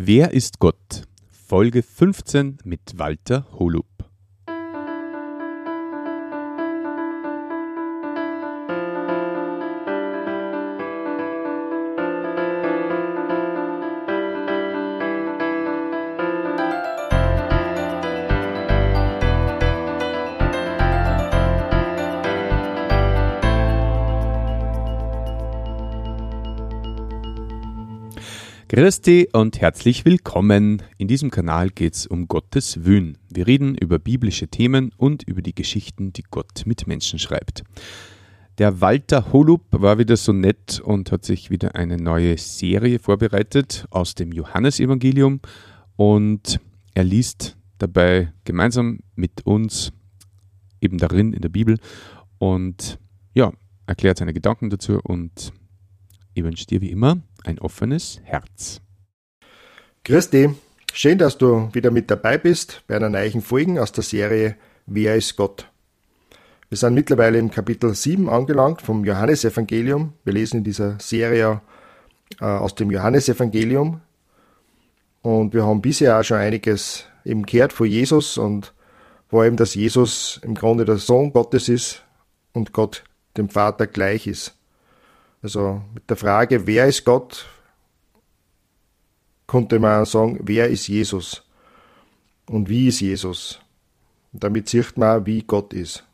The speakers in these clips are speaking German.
Wer ist Gott? Folge 15 mit Walter Holub. Christi und herzlich willkommen. In diesem Kanal geht es um Gottes Wün. Wir reden über biblische Themen und über die Geschichten, die Gott mit Menschen schreibt. Der Walter Holub war wieder so nett und hat sich wieder eine neue Serie vorbereitet aus dem Johannesevangelium und er liest dabei gemeinsam mit uns eben darin in der Bibel und ja, erklärt seine Gedanken dazu und ich wünsche dir wie immer ein offenes Herz. Dich, schön, dass du wieder mit dabei bist bei einer neuen Folge aus der Serie Wer ist Gott? Wir sind mittlerweile im Kapitel 7 angelangt vom Johannesevangelium. Wir lesen in dieser Serie äh, aus dem Johannesevangelium und wir haben bisher auch schon einiges eben gehört von Jesus und vor allem, dass Jesus im Grunde der Sohn Gottes ist und Gott dem Vater gleich ist. Also mit der Frage, wer ist Gott, konnte man sagen, wer ist Jesus und wie ist Jesus. Und damit sieht man, wie Gott ist.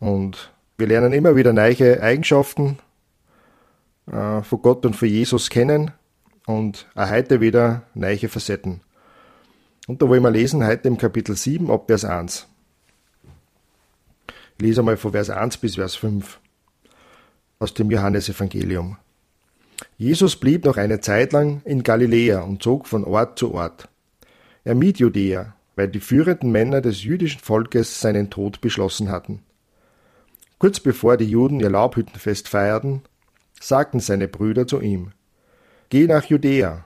Und wir lernen immer wieder neue Eigenschaften äh, von Gott und von Jesus kennen und auch heute wieder neue Facetten. Und da wollen wir lesen heute im Kapitel 7 ab Vers 1. Ich lese einmal von Vers 1 bis Vers 5 aus dem Johannesevangelium. Jesus blieb noch eine Zeit lang in Galiläa und zog von Ort zu Ort. Er mied Judäa, weil die führenden Männer des jüdischen Volkes seinen Tod beschlossen hatten. Kurz bevor die Juden ihr Laubhüttenfest feierten, sagten seine Brüder zu ihm, Geh nach Judäa,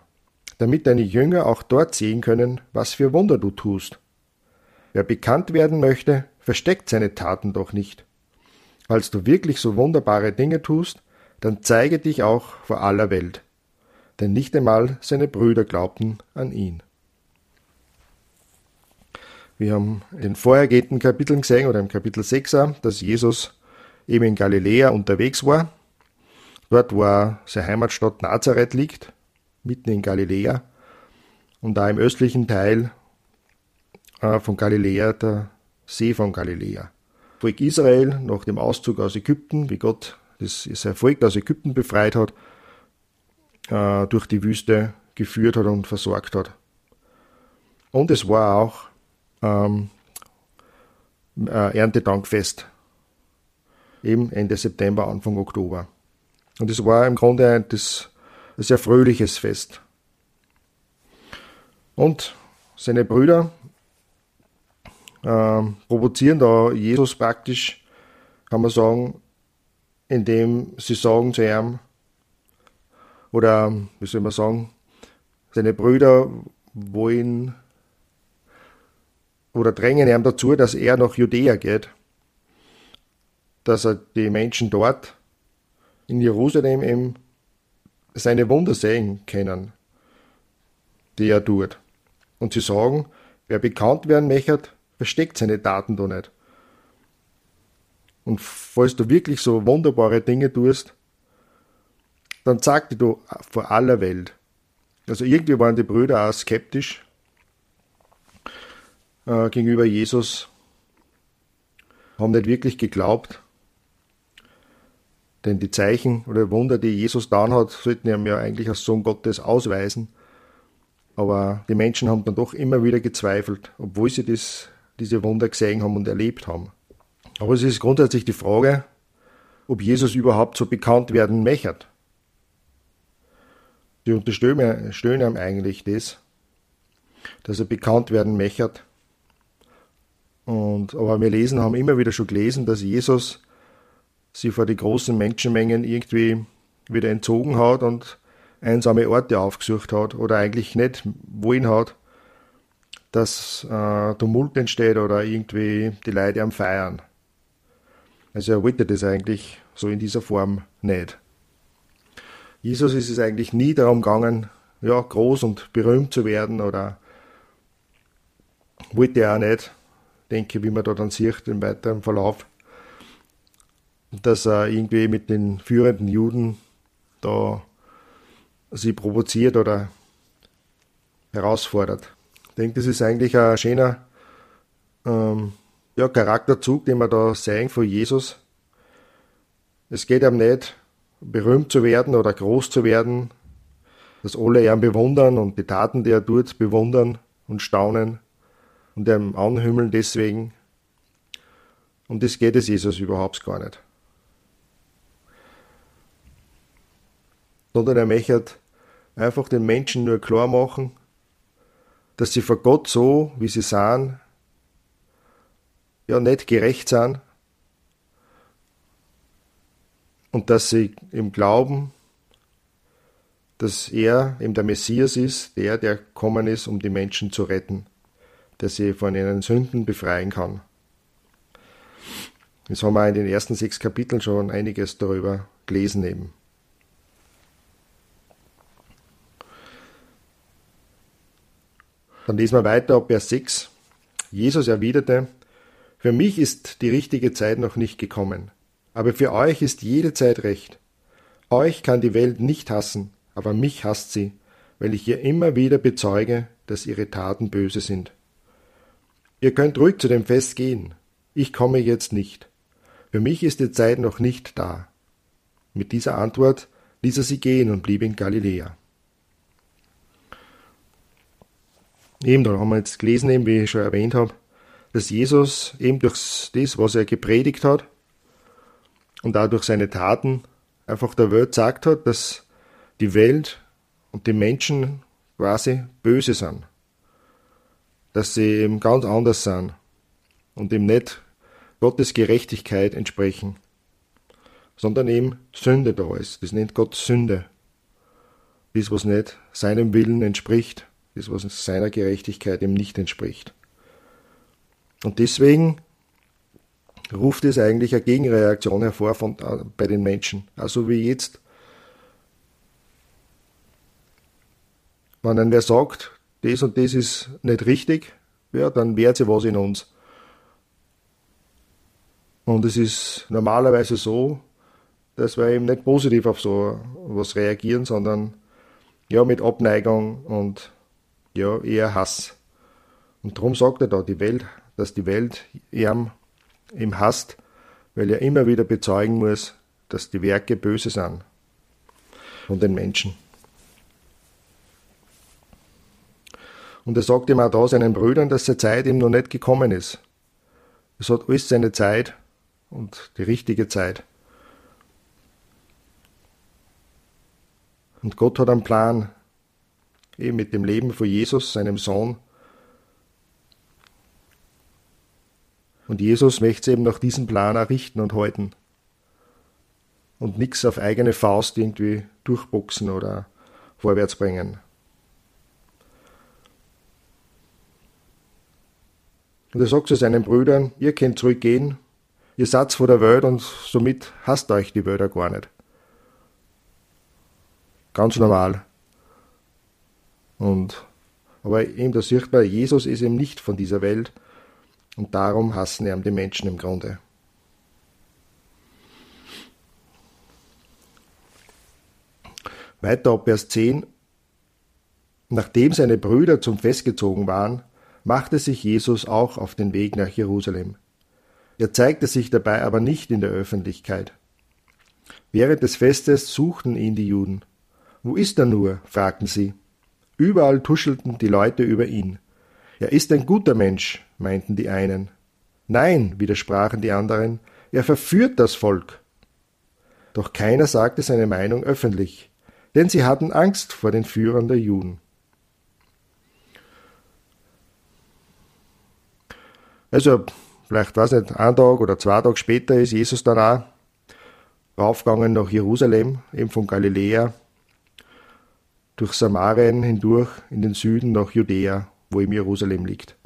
damit deine Jünger auch dort sehen können, was für Wunder du tust. Wer bekannt werden möchte, versteckt seine Taten doch nicht. Falls du wirklich so wunderbare Dinge tust, dann zeige dich auch vor aller Welt. Denn nicht einmal seine Brüder glaubten an ihn. Wir haben in den vorhergehenden Kapiteln gesehen, oder im Kapitel 6, dass Jesus eben in Galiläa unterwegs war. Dort, wo seine Heimatstadt Nazareth liegt, mitten in Galiläa. Und da im östlichen Teil äh, von Galiläa der See von Galiläa. Volk Israel nach dem Auszug aus Ägypten, wie Gott das sein Volk aus Ägypten befreit hat, äh, durch die Wüste geführt hat und versorgt hat. Und es war auch ähm, äh, Erntedankfest, eben Ende September, Anfang Oktober. Und es war im Grunde ein, das, ein sehr fröhliches Fest. Und seine Brüder äh, provozieren da Jesus praktisch, kann man sagen, indem sie sagen zu ihm, oder wie soll man sagen, seine Brüder wollen oder drängen ihm dazu, dass er nach Judäa geht, dass er die Menschen dort in Jerusalem eben seine Wunder sehen können, die er tut. Und sie sagen, wer bekannt werden möchte, versteckt seine Daten da nicht. Und falls du wirklich so wunderbare Dinge tust, dann zeig die du vor aller Welt. Also irgendwie waren die Brüder auch skeptisch äh, gegenüber Jesus, haben nicht wirklich geglaubt, denn die Zeichen oder Wunder, die Jesus getan hat, sollten ihm ja eigentlich als Sohn Gottes ausweisen. Aber die Menschen haben dann doch immer wieder gezweifelt, obwohl sie das diese Wunder gesehen haben und erlebt haben. Aber es ist grundsätzlich die Frage, ob Jesus überhaupt so bekannt werden möchte. Die unterstellen ihm eigentlich das, dass er bekannt werden möchte. Und, aber wir lesen, haben immer wieder schon gelesen, dass Jesus sie vor die großen Menschenmengen irgendwie wieder entzogen hat und einsame Orte aufgesucht hat oder eigentlich nicht wohin hat, dass äh, Tumult entsteht oder irgendwie die Leute am Feiern. Also er wollte das eigentlich so in dieser Form nicht. Jesus ist es eigentlich nie darum gegangen, ja, groß und berühmt zu werden oder wollte er auch nicht, denke, wie man da dann sieht im weiteren Verlauf, dass er irgendwie mit den führenden Juden da sie provoziert oder herausfordert. Denke, das ist eigentlich ein schöner ähm, ja, Charakterzug, den wir da sehen von Jesus. Es geht ihm nicht, berühmt zu werden oder groß zu werden, dass alle ihn bewundern und die Taten, die er tut, bewundern und staunen und ihm anhümmeln deswegen. Und das geht es Jesus überhaupt gar nicht. Sondern er möchte einfach den Menschen nur klar machen, dass sie vor Gott so, wie sie sind, ja nicht gerecht sind und dass sie im Glauben, dass er eben der Messias ist, der, der gekommen ist, um die Menschen zu retten, der sie von ihren Sünden befreien kann. Jetzt haben wir in den ersten sechs Kapiteln schon einiges darüber gelesen eben. Dann lesen wir weiter ab Vers 6. Jesus erwiderte, Für mich ist die richtige Zeit noch nicht gekommen, aber für euch ist jede Zeit recht. Euch kann die Welt nicht hassen, aber mich hasst sie, weil ich ihr immer wieder bezeuge, dass ihre Taten böse sind. Ihr könnt ruhig zu dem Fest gehen. Ich komme jetzt nicht. Für mich ist die Zeit noch nicht da. Mit dieser Antwort ließ er sie gehen und blieb in Galiläa. Eben, da haben wir jetzt gelesen, eben, wie ich schon erwähnt habe, dass Jesus eben durch das, was er gepredigt hat und auch durch seine Taten einfach der Welt gesagt hat, dass die Welt und die Menschen quasi böse sind. Dass sie eben ganz anders sind und eben nicht Gottes Gerechtigkeit entsprechen, sondern eben Sünde da ist. Das nennt Gott Sünde. Das, was nicht seinem Willen entspricht das was seiner Gerechtigkeit ihm nicht entspricht. Und deswegen ruft es eigentlich eine Gegenreaktion hervor von, äh, bei den Menschen. Also wie jetzt, wenn dann wer sagt, das und das ist nicht richtig, ja, dann wehrt sie was in uns. Und es ist normalerweise so, dass wir eben nicht positiv auf so was reagieren, sondern ja mit Abneigung und ja, eher Hass. Und darum sagt er da, die Welt, dass die Welt ihm, ihm hasst, weil er immer wieder bezeugen muss, dass die Werke böse sind von den Menschen. Und er sagt ihm auch da seinen Brüdern, dass seine Zeit ihm noch nicht gekommen ist. Es hat alles seine Zeit und die richtige Zeit. Und Gott hat einen Plan, eben mit dem Leben von Jesus, seinem Sohn. Und Jesus möchte eben nach diesem Plan errichten und halten. Und nichts auf eigene Faust irgendwie durchboxen oder vorwärts bringen. Und er sagt zu seinen Brüdern, ihr könnt zurückgehen, ihr seid vor der Welt und somit hasst euch die Welt gar nicht. Ganz normal. Und, aber eben da sieht man, Jesus ist eben nicht von dieser Welt und darum hassen ihn die Menschen im Grunde. Weiter ab Vers 10. Nachdem seine Brüder zum Fest gezogen waren, machte sich Jesus auch auf den Weg nach Jerusalem. Er zeigte sich dabei aber nicht in der Öffentlichkeit. Während des Festes suchten ihn die Juden. Wo ist er nur? fragten sie. Überall tuschelten die Leute über ihn. Er ist ein guter Mensch, meinten die einen. Nein, widersprachen die anderen, er verführt das Volk. Doch keiner sagte seine Meinung öffentlich, denn sie hatten Angst vor den Führern der Juden. Also, vielleicht weiß nicht, ein Tag oder zwei Tage später ist Jesus dann auch raufgegangen nach Jerusalem, eben von Galiläa, durch Samarien hindurch in den Süden nach Judäa, wo eben Jerusalem liegt.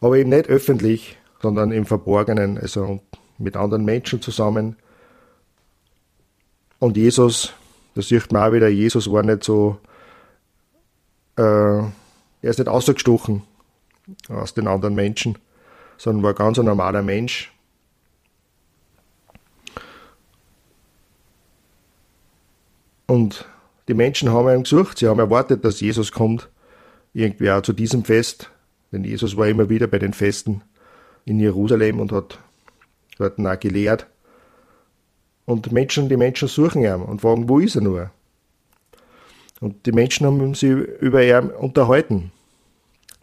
Aber eben nicht öffentlich, sondern im Verborgenen, also mit anderen Menschen zusammen. Und Jesus, Da sieht man auch wieder, Jesus war nicht so, äh, er ist nicht ausgestochen aus den anderen Menschen, sondern war ganz ein normaler Mensch. Und die Menschen haben ihn gesucht, sie haben erwartet, dass Jesus kommt, irgendwie auch zu diesem Fest, denn Jesus war immer wieder bei den Festen in Jerusalem und hat dort auch gelehrt. Und Menschen, die Menschen suchen ihn und fragen, wo ist er nur? Und die Menschen haben sich über ihn unterhalten.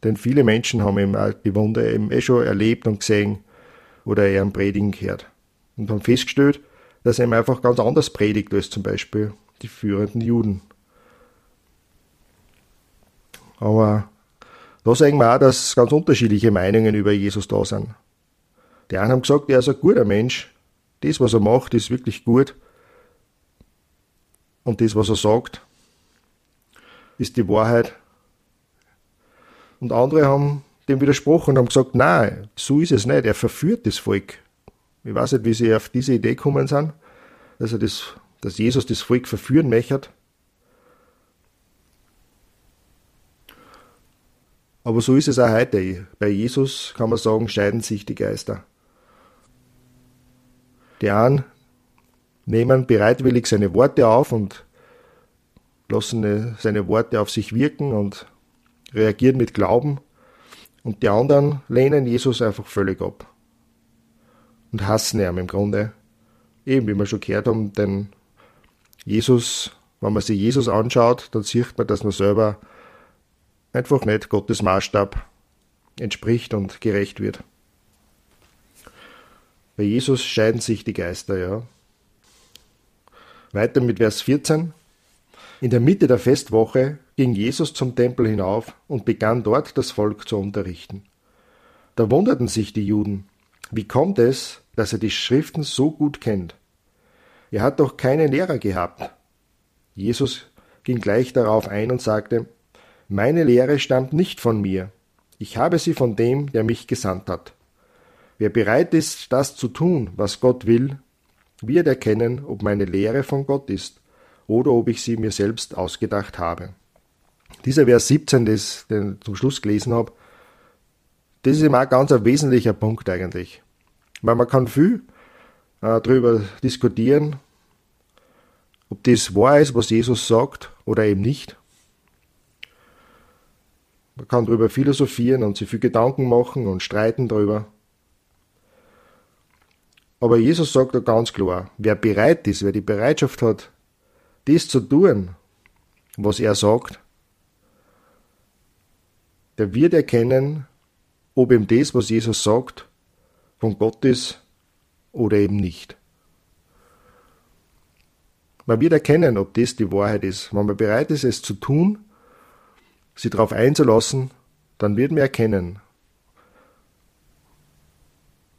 Denn viele Menschen haben ihm die Wunder eben eh schon erlebt und gesehen oder er Predigen gehört. Und haben festgestellt, dass er ihm einfach ganz anders predigt als zum Beispiel die führenden Juden. Aber da sehen wir auch, dass ganz unterschiedliche Meinungen über Jesus da sind. Die einen haben gesagt, er ist ein guter Mensch, das, was er macht, ist wirklich gut. Und das, was er sagt, ist die Wahrheit. Und andere haben dem widersprochen und haben gesagt, nein, so ist es nicht, er verführt das Volk. Ich weiß nicht, wie sie auf diese Idee gekommen sind, dass, er das, dass Jesus das Volk verführen möchte. Aber so ist es auch heute. Bei Jesus kann man sagen, scheiden sich die Geister. Die einen nehmen bereitwillig seine Worte auf und lassen seine Worte auf sich wirken und reagieren mit Glauben. Und die anderen lehnen Jesus einfach völlig ab und hassen ihn im Grunde. Eben, wie wir schon gehört haben, denn Jesus, wenn man sich Jesus anschaut, dann sieht man, dass man selber einfach nicht Gottes Maßstab entspricht und gerecht wird. Bei Jesus scheiden sich die Geister, ja. Weiter mit Vers 14. In der Mitte der Festwoche ging Jesus zum Tempel hinauf und begann dort das Volk zu unterrichten. Da wunderten sich die Juden, wie kommt es, dass er die Schriften so gut kennt? Er hat doch keinen Lehrer gehabt. Jesus ging gleich darauf ein und sagte, Meine Lehre stammt nicht von mir, ich habe sie von dem, der mich gesandt hat. Wer bereit ist, das zu tun, was Gott will, wird erkennen, ob meine Lehre von Gott ist oder ob ich sie mir selbst ausgedacht habe. Dieser Vers 17, das, den ich zum Schluss gelesen habe, das ist immer ein ganz ein wesentlicher Punkt eigentlich. Weil man kann viel äh, darüber diskutieren, ob das wahr ist, was Jesus sagt oder eben nicht. Man kann darüber philosophieren und sich viel Gedanken machen und streiten darüber. Aber Jesus sagt da ganz klar, wer bereit ist, wer die Bereitschaft hat, das zu tun, was er sagt, der wird erkennen, ob ihm das, was Jesus sagt, von Gott ist oder eben nicht. Man wird erkennen, ob das die Wahrheit ist. Wenn man bereit ist, es zu tun, sich darauf einzulassen, dann wird man erkennen,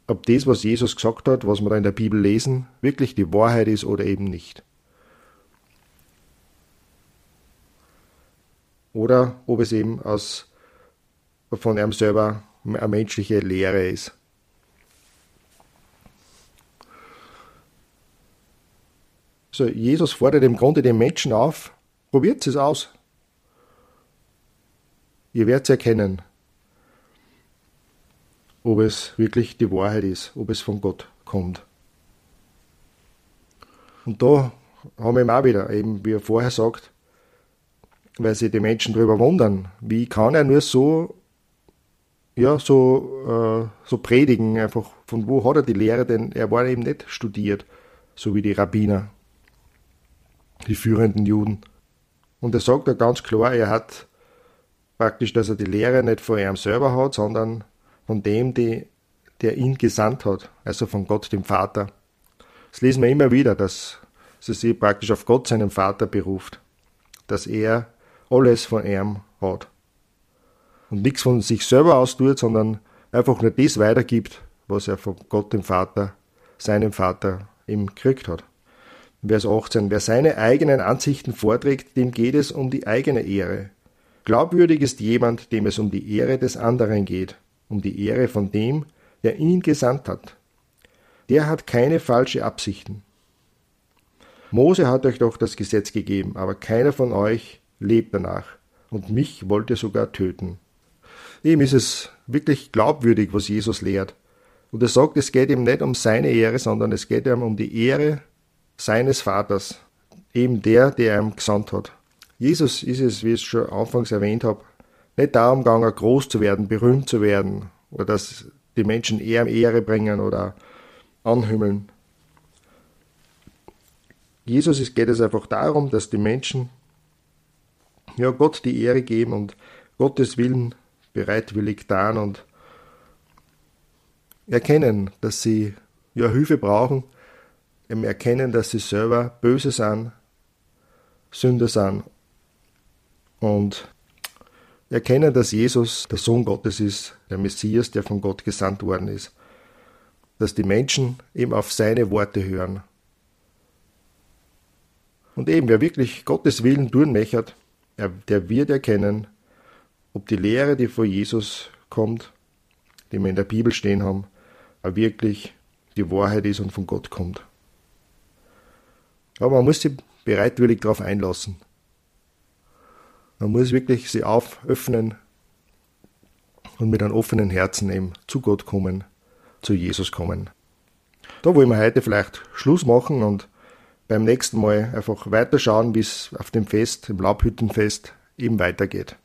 ob das, was Jesus gesagt hat, was wir da in der Bibel lesen, wirklich die Wahrheit ist oder eben nicht. Oder ob es eben aus, von ihm selber eine menschliche Lehre ist. So, Jesus fordert im Grunde den Menschen auf, probiert es aus. Ihr werdet erkennen, ob es wirklich die Wahrheit ist, ob es von Gott kommt. Und da haben wir eben auch wieder, eben wie er vorher sagt, weil sich die Menschen darüber wundern, wie kann er nur so, ja, so, äh, so predigen, einfach von wo hat er die Lehre, denn er war eben nicht studiert, so wie die Rabbiner, die führenden Juden. Und er sagt da ganz klar, er hat praktisch, dass er die Lehre nicht von ihm selber hat, sondern von dem, die, der ihn gesandt hat, also von Gott, dem Vater. Das lesen wir immer wieder, dass sie sich praktisch auf Gott, seinen Vater, beruft, dass er alles von ihm hat und nichts von sich selber austut, sondern einfach nur das weitergibt, was er von Gott, dem Vater, seinem Vater ihm gekriegt hat. Vers 18. Wer seine eigenen Ansichten vorträgt, dem geht es um die eigene Ehre. Glaubwürdig ist jemand, dem es um die Ehre des anderen geht um die Ehre von dem, der ihn gesandt hat. Der hat keine falsche Absichten. Mose hat euch doch das Gesetz gegeben, aber keiner von euch lebt danach. Und mich wollt ihr sogar töten. Ihm ist es wirklich glaubwürdig, was Jesus lehrt. Und er sagt, es geht ihm nicht um seine Ehre, sondern es geht ihm um die Ehre seines Vaters, eben der, der ihm gesandt hat. Jesus ist es, wie ich es schon anfangs erwähnt habe, nicht darum gegangen, groß zu werden, berühmt zu werden oder dass die Menschen eher Ehre bringen oder anhümmeln. Jesus geht es einfach darum, dass die Menschen ja, Gott die Ehre geben und Gottes Willen bereitwillig tun und erkennen, dass sie ja Hilfe brauchen, erkennen, dass sie selber böse sind, Sünder sind und erkennen, dass Jesus der Sohn Gottes ist, der Messias, der von Gott gesandt worden ist. Dass die Menschen eben auf seine Worte hören. Und eben, wer wirklich Gottes Willen möchte, der wird erkennen, ob die Lehre, die vor Jesus kommt, die wir in der Bibel stehen haben, wirklich die Wahrheit ist und von Gott kommt. Aber man muss sich bereitwillig darauf einlassen. Man muss wirklich sie auföffnen und mit einem offenen Herzen eben zu Gott kommen, zu Jesus kommen. Da wollen wir heute vielleicht Schluss machen und beim nächsten Mal einfach weiterschauen, wie es auf dem Fest, im Laubhüttenfest eben weitergeht.